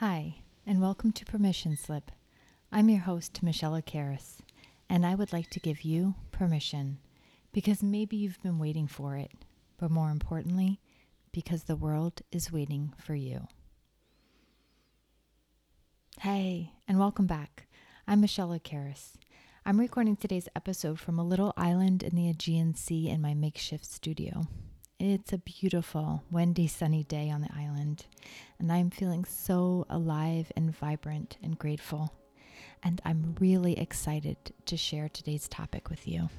Hi, and welcome to Permission Slip. I'm your host, Michelle Akaras, and I would like to give you permission because maybe you've been waiting for it, but more importantly, because the world is waiting for you. Hey, and welcome back. I'm Michelle Akaras. I'm recording today's episode from a little island in the Aegean Sea in my makeshift studio. It's a beautiful, windy, sunny day on the island, and I'm feeling so alive and vibrant and grateful. And I'm really excited to share today's topic with you.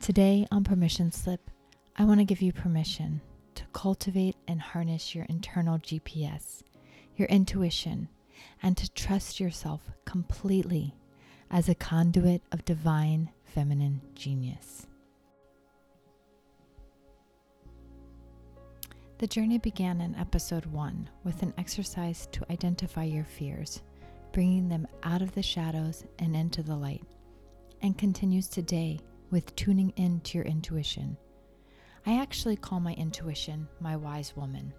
Today on Permission Slip, I want to give you permission to cultivate and harness your internal GPS, your intuition, and to trust yourself completely as a conduit of divine feminine genius. The journey began in episode one with an exercise to identify your fears, bringing them out of the shadows and into the light, and continues today with tuning in to your intuition. I actually call my intuition my wise woman.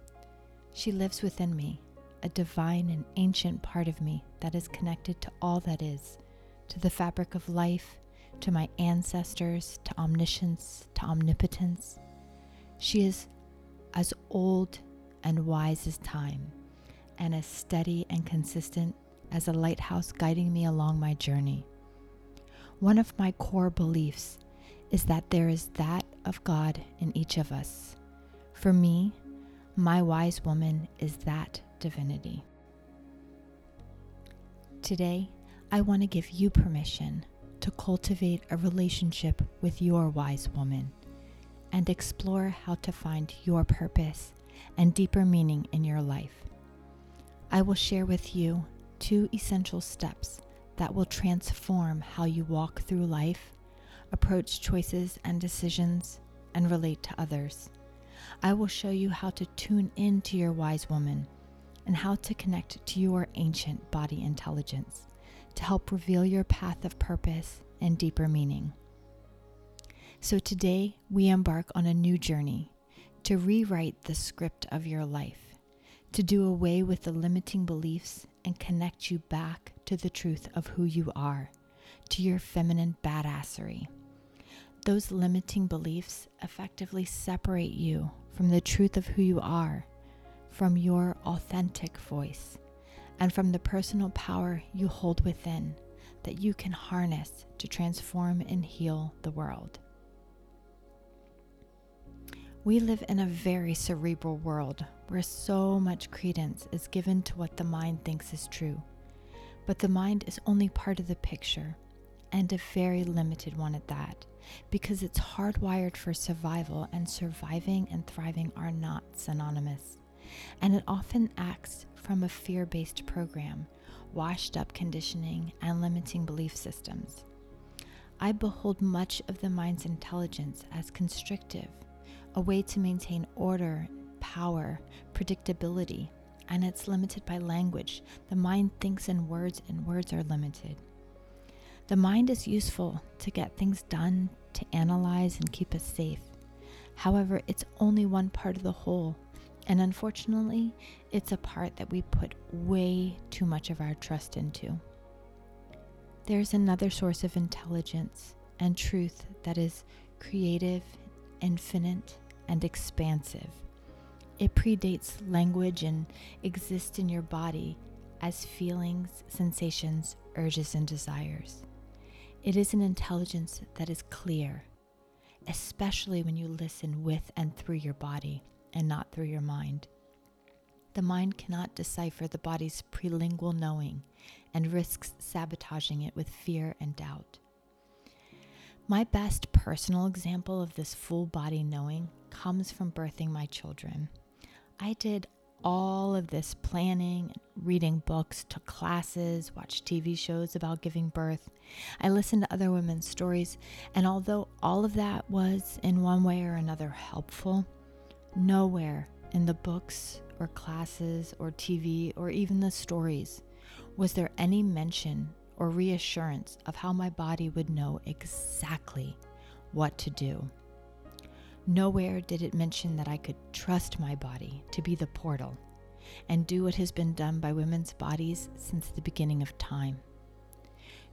She lives within me, a divine and ancient part of me that is connected to all that is, to the fabric of life, to my ancestors, to omniscience, to omnipotence. She is as old and wise as time, and as steady and consistent as a lighthouse guiding me along my journey. One of my core beliefs is that there is that of God in each of us. For me, my wise woman is that divinity. Today, I want to give you permission to cultivate a relationship with your wise woman and explore how to find your purpose and deeper meaning in your life. I will share with you two essential steps that will transform how you walk through life, approach choices and decisions, and relate to others. I will show you how to tune in to your wise woman and how to connect to your ancient body intelligence to help reveal your path of purpose and deeper meaning. So today we embark on a new journey to rewrite the script of your life, to do away with the limiting beliefs and connect you back to the truth of who you are, to your feminine badassery. Those limiting beliefs effectively separate you from the truth of who you are, from your authentic voice, and from the personal power you hold within that you can harness to transform and heal the world. We live in a very cerebral world where so much credence is given to what the mind thinks is true. But the mind is only part of the picture, and a very limited one at that, because it's hardwired for survival, and surviving and thriving are not synonymous. And it often acts from a fear based program, washed up conditioning, and limiting belief systems. I behold much of the mind's intelligence as constrictive a way to maintain order, power, predictability, and it's limited by language. The mind thinks in words, and words are limited. The mind is useful to get things done, to analyze, and keep us safe. However, it's only one part of the whole, and unfortunately, it's a part that we put way too much of our trust into. There's another source of intelligence and truth that is creative, infinite, and expansive. It predates language and exists in your body as feelings, sensations, urges, and desires. It is an intelligence that is clear, especially when you listen with and through your body and not through your mind. The mind cannot decipher the body's prelingual knowing and risks sabotaging it with fear and doubt. My best personal example of this full body knowing comes from birthing my children. I did all of this planning, reading books, took classes, watched TV shows about giving birth. I listened to other women's stories, and although all of that was in one way or another helpful, nowhere in the books or classes or TV or even the stories was there any mention or reassurance of how my body would know exactly what to do. Nowhere did it mention that I could trust my body to be the portal, and do what has been done by women's bodies since the beginning of time.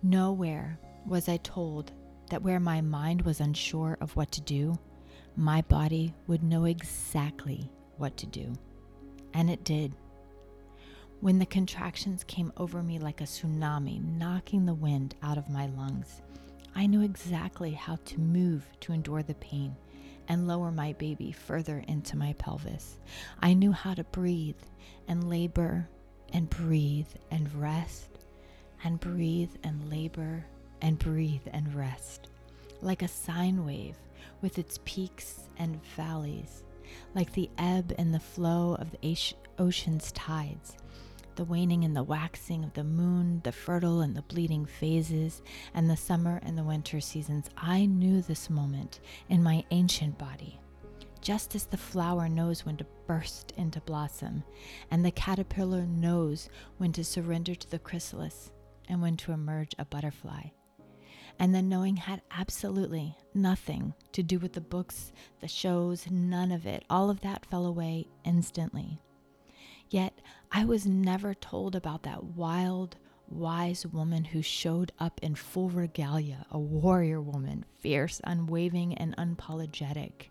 Nowhere was I told that where my mind was unsure of what to do, my body would know exactly what to do. And it did. When the contractions came over me like a tsunami, knocking the wind out of my lungs, I knew exactly how to move to endure the pain and lower my baby further into my pelvis. I knew how to breathe and labor and breathe and rest and breathe and labor and breathe and rest. Like a sine wave with its peaks and valleys, like the ebb and the flow of the ocean's tides the waning and the waxing of the moon, the fertile and the bleeding phases, and the summer and the winter seasons, I knew this moment in my ancient body. Just as the flower knows when to burst into blossom, and the caterpillar knows when to surrender to the chrysalis and when to emerge a butterfly. And the knowing had absolutely nothing to do with the books, the shows, none of it. All of that fell away instantly. Yet I was never told about that wild, wise woman who showed up in full regalia, a warrior woman, fierce, unwavering, and unapologetic.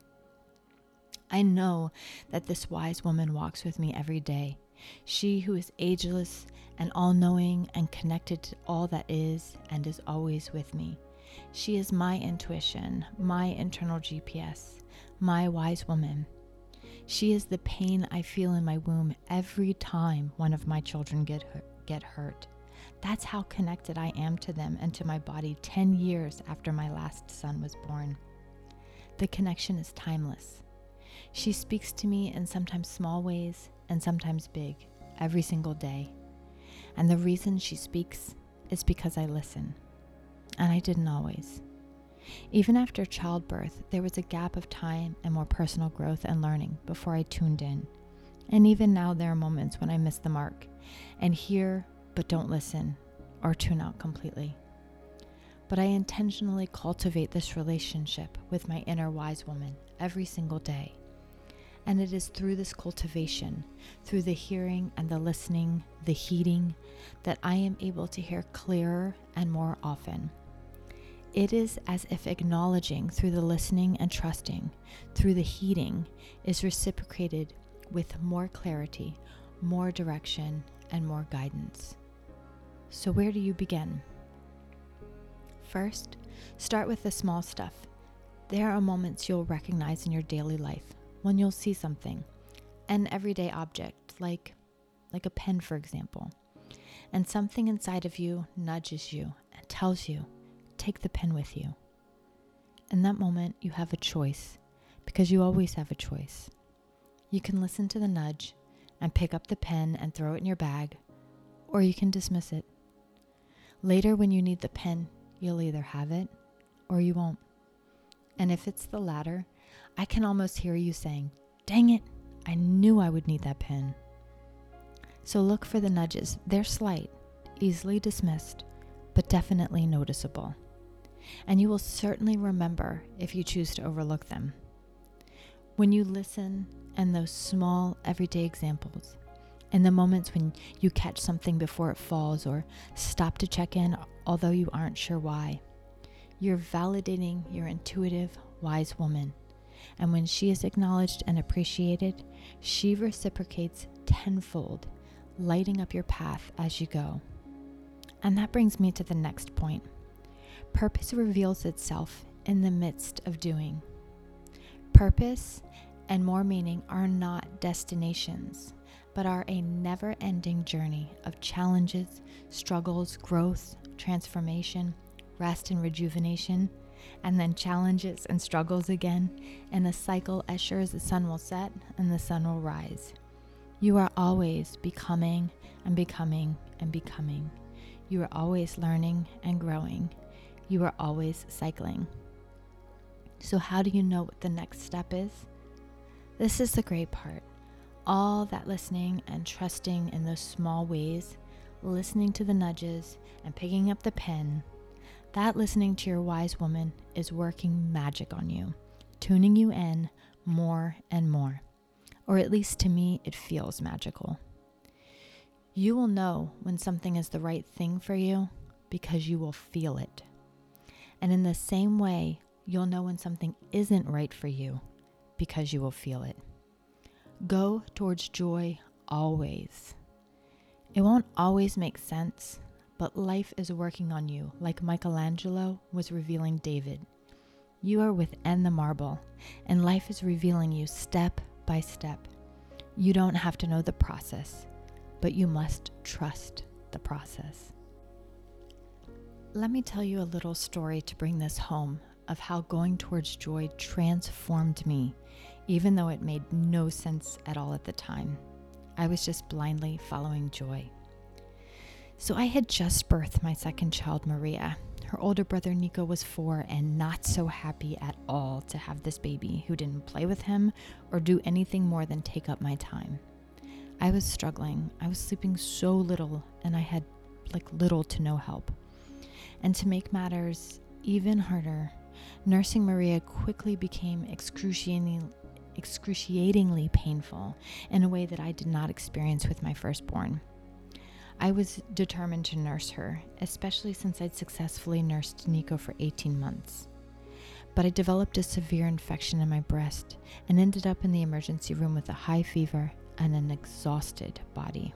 I know that this wise woman walks with me every day. She who is ageless and all knowing and connected to all that is and is always with me. She is my intuition, my internal GPS, my wise woman. She is the pain I feel in my womb every time one of my children get hurt, get hurt. That's how connected I am to them and to my body 10 years after my last son was born. The connection is timeless. She speaks to me in sometimes small ways and sometimes big, every single day. And the reason she speaks is because I listen. And I didn't always. Even after childbirth, there was a gap of time and more personal growth and learning before I tuned in. And even now, there are moments when I miss the mark and hear but don't listen or tune out completely. But I intentionally cultivate this relationship with my inner wise woman every single day. And it is through this cultivation, through the hearing and the listening, the heeding, that I am able to hear clearer and more often it is as if acknowledging through the listening and trusting, through the heeding, is reciprocated with more clarity, more direction, and more guidance. So, where do you begin? First, start with the small stuff. There are moments you'll recognize in your daily life when you'll see something, an everyday object, like, like a pen, for example, and something inside of you nudges you and tells you take the pen with you. In that moment, you have a choice because you always have a choice. You can listen to the nudge and pick up the pen and throw it in your bag, or you can dismiss it. Later, when you need the pen, you'll either have it or you won't. And if it's the latter, I can almost hear you saying, Dang it, I knew I would need that pen. So look for the nudges. They're slight, easily dismissed, but definitely noticeable and you will certainly remember if you choose to overlook them. When you listen and those small everyday examples, in the moments when you catch something before it falls or stop to check in although you aren't sure why, you're validating your intuitive, wise woman. And when she is acknowledged and appreciated, she reciprocates tenfold, lighting up your path as you go. And that brings me to the next point. Purpose reveals itself in the midst of doing. Purpose and more meaning are not destinations, but are a never ending journey of challenges, struggles, growth, transformation, rest, and rejuvenation, and then challenges and struggles again in a cycle as sure as the sun will set and the sun will rise. You are always becoming and becoming and becoming. You are always learning and growing you are always cycling. So, how do you know what the next step is? This is the great part. All that listening and trusting in those small ways, listening to the nudges and picking up the pen, that listening to your wise woman is working magic on you, tuning you in more and more. Or at least to me, it feels magical. You will know when something is the right thing for you because you will feel it. And in the same way, you'll know when something isn't right for you because you will feel it. Go towards joy always. It won't always make sense, but life is working on you like Michelangelo was revealing David. You are within the marble, and life is revealing you step by step. You don't have to know the process, but you must trust the process. Let me tell you a little story to bring this home of how going towards joy transformed me, even though it made no sense at all at the time. I was just blindly following joy. So I had just birthed my second child, Maria. Her older brother Nico was four and not so happy at all to have this baby who didn't play with him or do anything more than take up my time. I was struggling. I was sleeping so little and I had like little to no help. And to make matters even harder, nursing Maria quickly became excruciatingly, excruciatingly painful in a way that I did not experience with my firstborn. I was determined to nurse her, especially since I'd successfully nursed Nico for 18 months. But I developed a severe infection in my breast and ended up in the emergency room with a high fever and an exhausted body.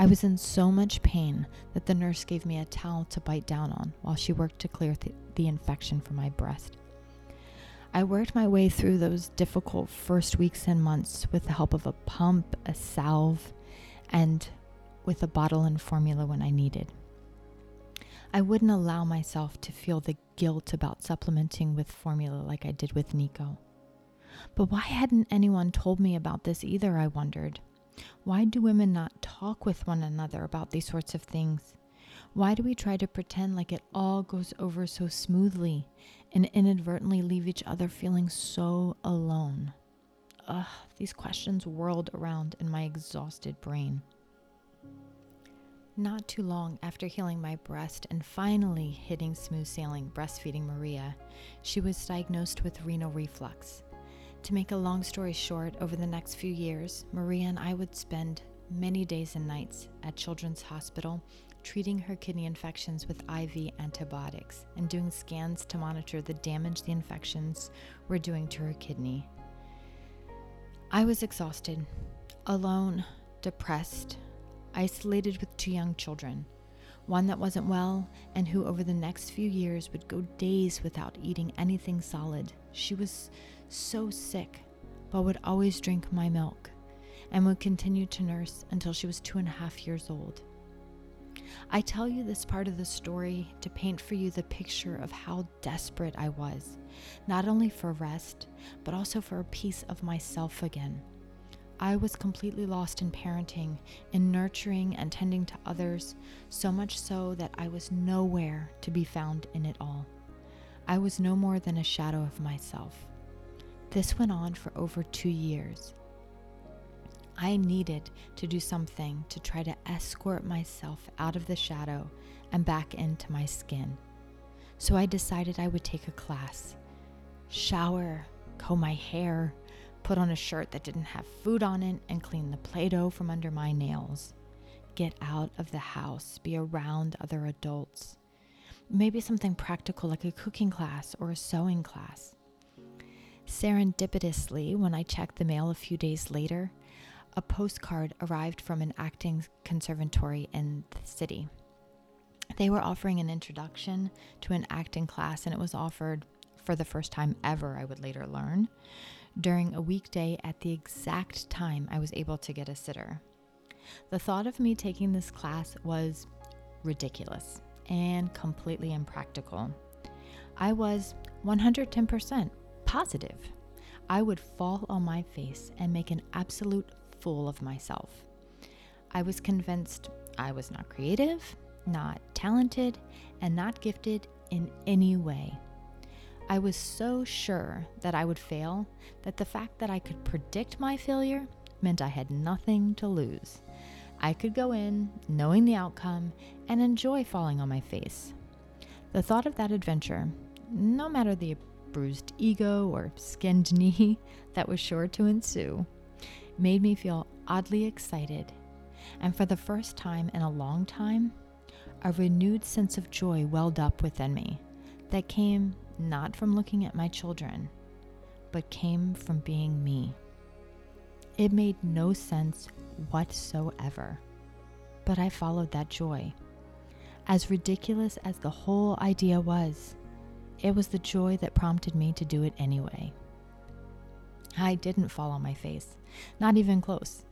I was in so much pain that the nurse gave me a towel to bite down on while she worked to clear th- the infection from my breast. I worked my way through those difficult first weeks and months with the help of a pump, a salve, and with a bottle and formula when I needed. I wouldn't allow myself to feel the guilt about supplementing with formula like I did with Nico. But why hadn't anyone told me about this either? I wondered. Why do women not talk with one another about these sorts of things? Why do we try to pretend like it all goes over so smoothly and inadvertently leave each other feeling so alone? Ugh, these questions whirled around in my exhausted brain. Not too long after healing my breast and finally hitting smooth sailing breastfeeding Maria, she was diagnosed with renal reflux. To make a long story short, over the next few years, Maria and I would spend many days and nights at Children's Hospital treating her kidney infections with IV antibiotics and doing scans to monitor the damage the infections were doing to her kidney. I was exhausted, alone, depressed, isolated with two young children, one that wasn't well and who over the next few years would go days without eating anything solid. She was so sick, but would always drink my milk and would continue to nurse until she was two and a half years old. I tell you this part of the story to paint for you the picture of how desperate I was, not only for rest, but also for a piece of myself again. I was completely lost in parenting, in nurturing and tending to others, so much so that I was nowhere to be found in it all. I was no more than a shadow of myself. This went on for over two years. I needed to do something to try to escort myself out of the shadow and back into my skin. So I decided I would take a class, shower, comb my hair, put on a shirt that didn't have food on it, and clean the Play Doh from under my nails. Get out of the house, be around other adults. Maybe something practical like a cooking class or a sewing class. Serendipitously, when I checked the mail a few days later, a postcard arrived from an acting conservatory in the city. They were offering an introduction to an acting class, and it was offered for the first time ever, I would later learn, during a weekday at the exact time I was able to get a sitter. The thought of me taking this class was ridiculous and completely impractical. I was 110% positive I would fall on my face and make an absolute fool of myself. I was convinced I was not creative, not talented, and not gifted in any way. I was so sure that I would fail that the fact that I could predict my failure meant I had nothing to lose. I could go in knowing the outcome and enjoy falling on my face. The thought of that adventure, no matter the bruised ego or skinned knee that was sure to ensue, made me feel oddly excited And for the first time in a long time, a renewed sense of joy welled up within me that came not from looking at my children, but came from being me. It made no sense whatsoever, but I followed that joy. As ridiculous as the whole idea was, it was the joy that prompted me to do it anyway. I didn't fall on my face, not even close.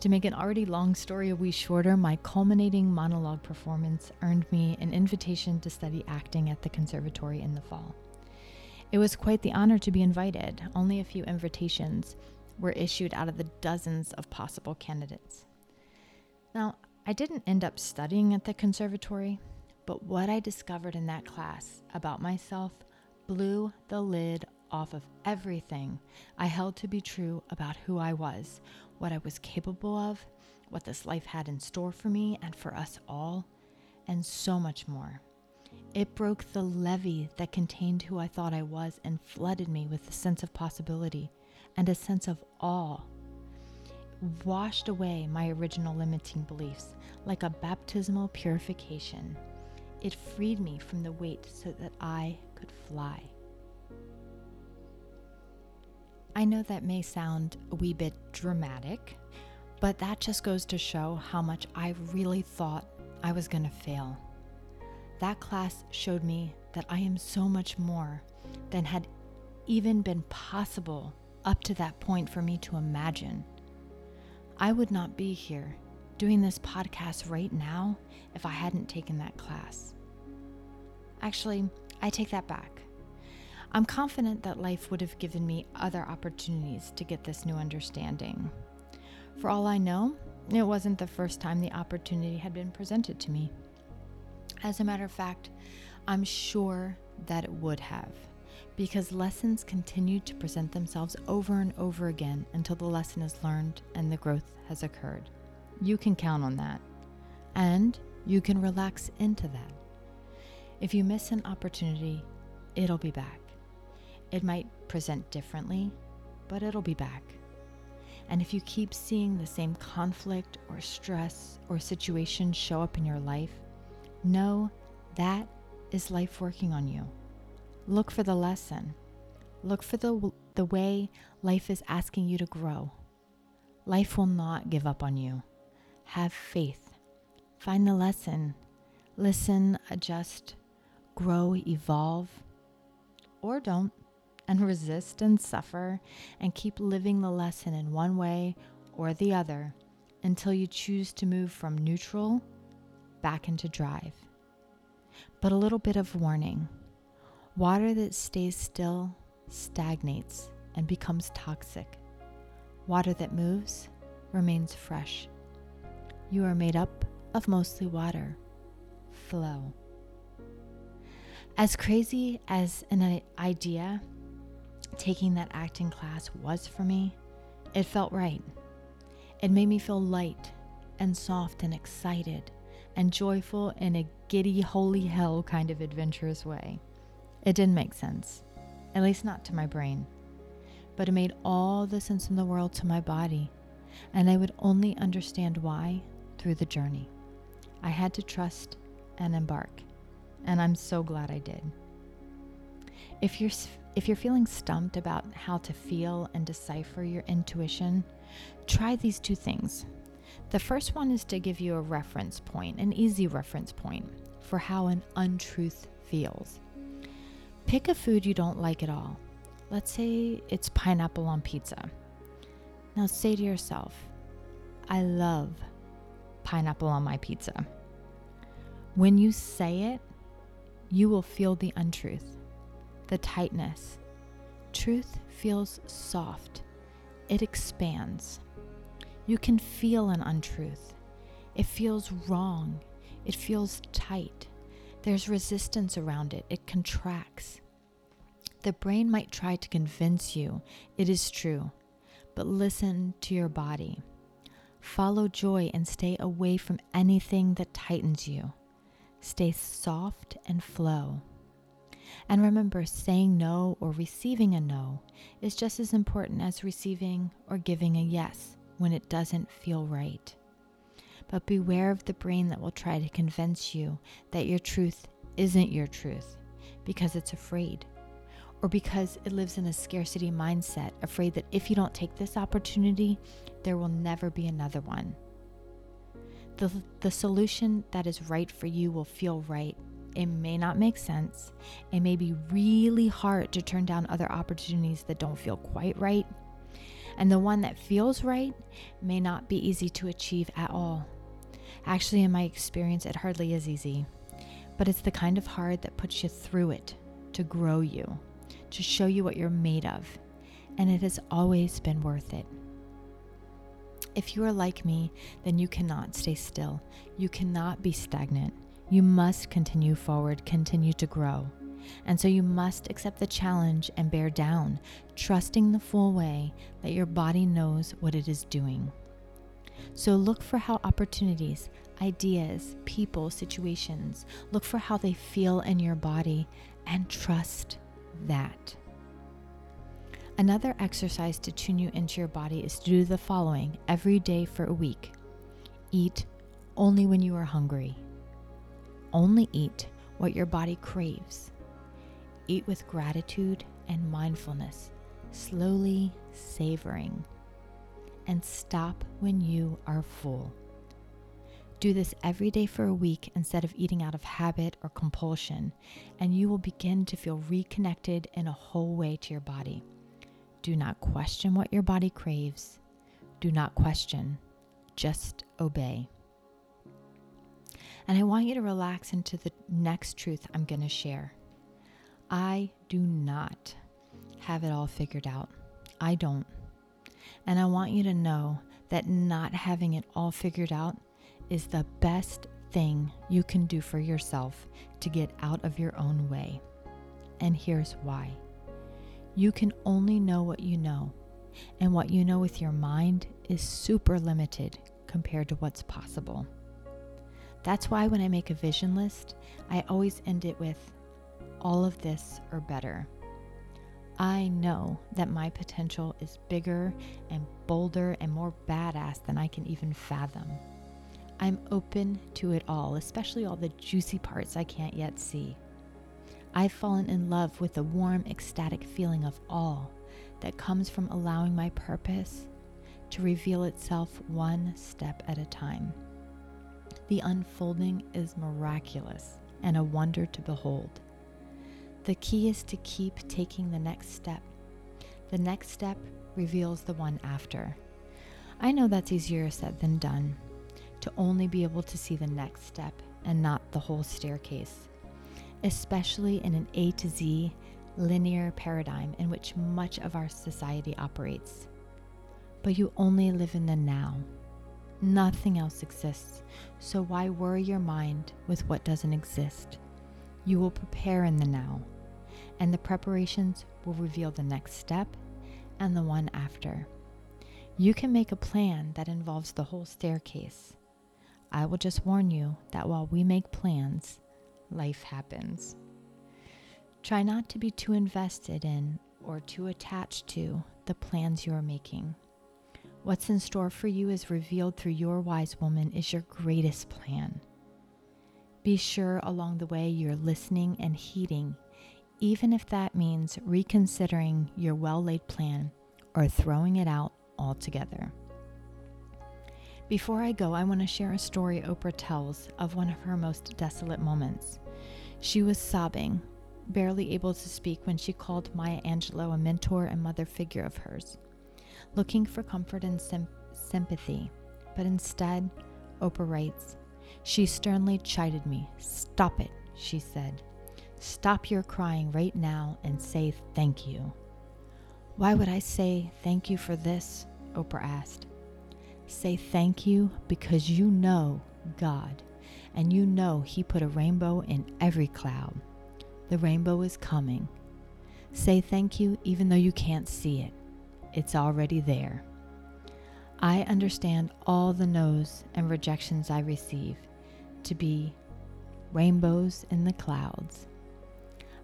To make an already long story a wee shorter, my culminating monologue performance earned me an invitation to study acting at the conservatory in the fall. It was quite the honor to be invited. Only a few invitations were issued out of the dozens of possible candidates. Now, I didn't end up studying at the conservatory, but what I discovered in that class about myself blew the lid off of everything I held to be true about who I was, what I was capable of, what this life had in store for me and for us all, and so much more. It broke the levee that contained who I thought I was and flooded me with a sense of possibility and a sense of awe. It Washed away my original limiting beliefs like a baptismal purification. It freed me from the weight so that I could fly. I know that may sound a wee bit dramatic, but that just goes to show how much I really thought I was going to fail. That class showed me that I am so much more than had even been possible up to that point for me to imagine. I would not be here doing this podcast right now if I hadn't taken that class. Actually, I take that back. I'm confident that life would have given me other opportunities to get this new understanding. For all I know, it wasn't the first time the opportunity had been presented to me. As a matter of fact, I'm sure that it would have, because lessons continue to present themselves over and over again until the lesson is learned and the growth has occurred. You can count on that, and you can relax into that. If you miss an opportunity, it'll be back. It might present differently, but it'll be back. And if you keep seeing the same conflict or stress or situation show up in your life, know that is life working on you. Look for the lesson. Look for the, the way life is asking you to grow. Life will not give up on you. Have faith. Find the lesson. Listen, adjust, grow, evolve, or don't and resist and suffer and keep living the lesson in one way or the other until you choose to move from neutral back into drive. But a little bit of warning water that stays still stagnates and becomes toxic. Water that moves remains fresh. You are made up of mostly water. Flow. As crazy as an idea taking that acting class was for me, it felt right. It made me feel light and soft and excited and joyful in a giddy, holy hell kind of adventurous way. It didn't make sense, at least not to my brain, but it made all the sense in the world to my body, and I would only understand why through the journey. I had to trust and embark, and I'm so glad I did. If you're if you're feeling stumped about how to feel and decipher your intuition, try these two things. The first one is to give you a reference point, an easy reference point for how an untruth feels. Pick a food you don't like at all. Let's say it's pineapple on pizza. Now say to yourself, I love pineapple on my pizza. When you say it, you will feel the untruth the tightness. Truth feels soft, it expands. You can feel an untruth. It feels wrong, it feels tight. There's resistance around it, it contracts. The brain might try to convince you it is true, but listen to your body. Follow joy and stay away from anything that tightens you. Stay soft and flow. And remember, saying no or receiving a no is just as important as receiving or giving a yes when it doesn't feel right. But beware of the brain that will try to convince you that your truth isn't your truth because it's afraid or because it lives in a scarcity mindset, afraid that if you don't take this opportunity, there will never be another one. The, the solution that is right for you will feel right. It may not make sense. It may be really hard to turn down other opportunities that don't feel quite right. And the one that feels right may not be easy to achieve at all. Actually, in my experience, it hardly is easy. But it's the kind of hard that puts you through it to grow you to show you what you're made of, and it has always been worth it. If you are like me, then you cannot stay still. You cannot be stagnant. You must continue forward, continue to grow. And so you must accept the challenge and bear down, trusting the full way that your body knows what it is doing. So look for how opportunities, ideas, people, situations, look for how they feel in your body and trust that. Another exercise to tune you into your body is to do the following every day for a week eat only when you are hungry, only eat what your body craves, eat with gratitude and mindfulness, slowly savoring, and stop when you are full. Do this every day for a week instead of eating out of habit or compulsion, and you will begin to feel reconnected in a whole way to your body. Do not question what your body craves. Do not question, just obey. And I want you to relax into the next truth I'm going to share. I do not have it all figured out. I don't. And I want you to know that not having it all figured out is the best thing you can do for yourself to get out of your own way. And here's why you can only know what you know, and what you know with your mind is super limited compared to what's possible. That's why when I make a vision list, I always end it with all of this or better. I know that my potential is bigger and bolder and more badass than I can even fathom. I'm open to it all, especially all the juicy parts I can't yet see. I've fallen in love with the warm, ecstatic feeling of awe that comes from allowing my purpose to reveal itself one step at a time. The unfolding is miraculous and a wonder to behold. The key is to keep taking the next step. The next step reveals the one after. I know that's easier said than done, to only be able to see the next step and not the whole staircase, especially in an A to Z linear paradigm in which much of our society operates. But you only live in the now. Nothing else exists, so why worry your mind with what doesn't exist? You will prepare in the now, and the preparations will reveal the next step and the one after. You can make a plan that involves the whole staircase I will just warn you that while we make plans, life happens. Try not to be too invested in or too attached to the plans you are making. What's in store for you is revealed through your wise woman is your greatest plan. Be sure along the way you're listening and heeding, even if that means reconsidering your well laid plan or throwing it out altogether. Before I go, I want to share a story Oprah tells of one of her most desolate moments. She was sobbing, barely able to speak when she called Maya Angelou a mentor and mother figure of hers, looking for comfort and sim- sympathy. But instead, Oprah writes, She sternly chided me. Stop it, she said. Stop your crying right now and say thank you. Why would I say thank you for this? Oprah asked. Say thank you because you know God and you know He put a rainbow in every cloud. The rainbow is coming. Say thank you even though you can't see it, it's already there. I understand all the no's and rejections I receive to be rainbows in the clouds.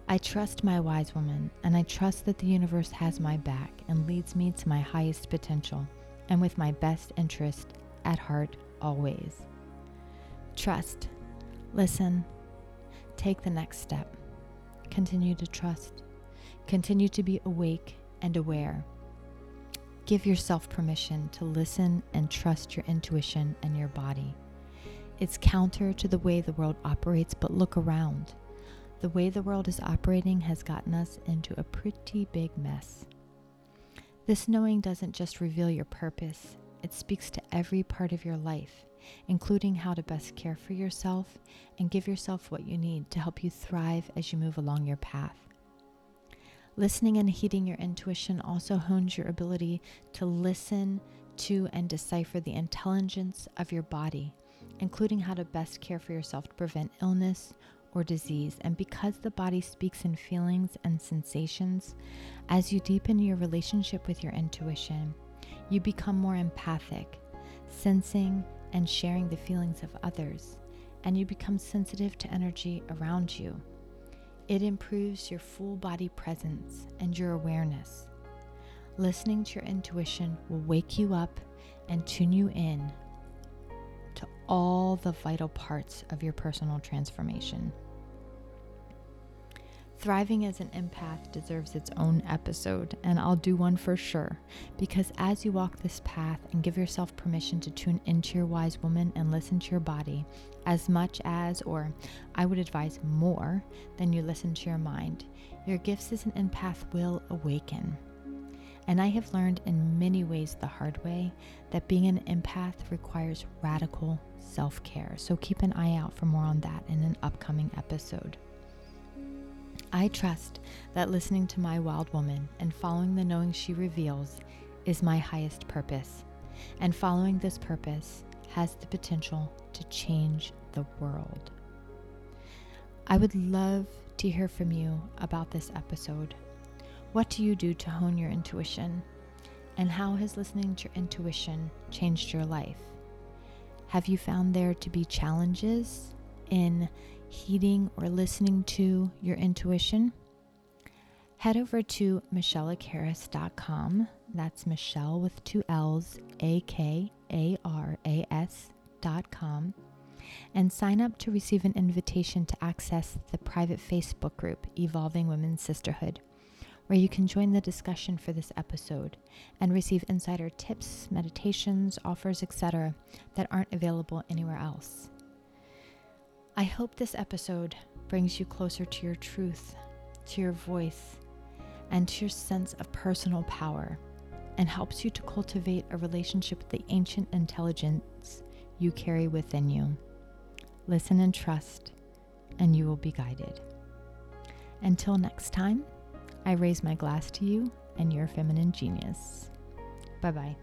I trust my wise woman, and I trust that the universe has my back and leads me to my highest potential and with my best interest at heart always. Trust. Listen. Take the next step. Continue to trust. Continue to be awake and aware. Give yourself permission to listen and trust your intuition and your body. It's counter to the way the world operates, but look around. The way the world is operating has gotten us into a pretty big mess. This knowing doesn't just reveal your purpose, it speaks to every part of your life, including how to best care for yourself and give yourself what you need to help you thrive as you move along your path. Listening and heeding your intuition also hones your ability to listen to and decipher the intelligence of your body, including how to best care for yourself to prevent illness or disease. And because the body speaks in feelings and sensations, as you deepen your relationship with your intuition, you become more empathic, sensing and sharing the feelings of others, and you become sensitive to energy around you. It improves your full body presence and your awareness. Listening to your intuition will wake you up and tune you in all the vital parts of your personal transformation. Thriving as an empath deserves its own episode, and I'll do one for sure. Because as you walk this path and give yourself permission to tune into your wise woman and listen to your body, as much as, or I would advise more than you listen to your mind, your gifts as an empath will awaken. And I have learned in many ways the hard way that being an empath requires radical self care. So keep an eye out for more on that in an upcoming episode. I trust that listening to my wild woman and following the knowing she reveals is my highest purpose. And following this purpose has the potential to change the world. I would love to hear from you about this episode. What do you do to hone your intuition? And how has listening to your intuition changed your life? Have you found there to be challenges in heeding or listening to your intuition, head over to michelleakaras.com. That's Michelle with two L's, A K A R A S.com, and sign up to receive an invitation to access the private Facebook group, Evolving Women's Sisterhood, where you can join the discussion for this episode and receive insider tips, meditations, offers, etc., that aren't available anywhere else. I hope this episode brings you closer to your truth, to your voice, and to your sense of personal power, and helps you to cultivate a relationship with the ancient intelligence you carry within you. Listen and trust, and you will be guided. Until next time, I raise my glass to you and your feminine genius. Bye bye.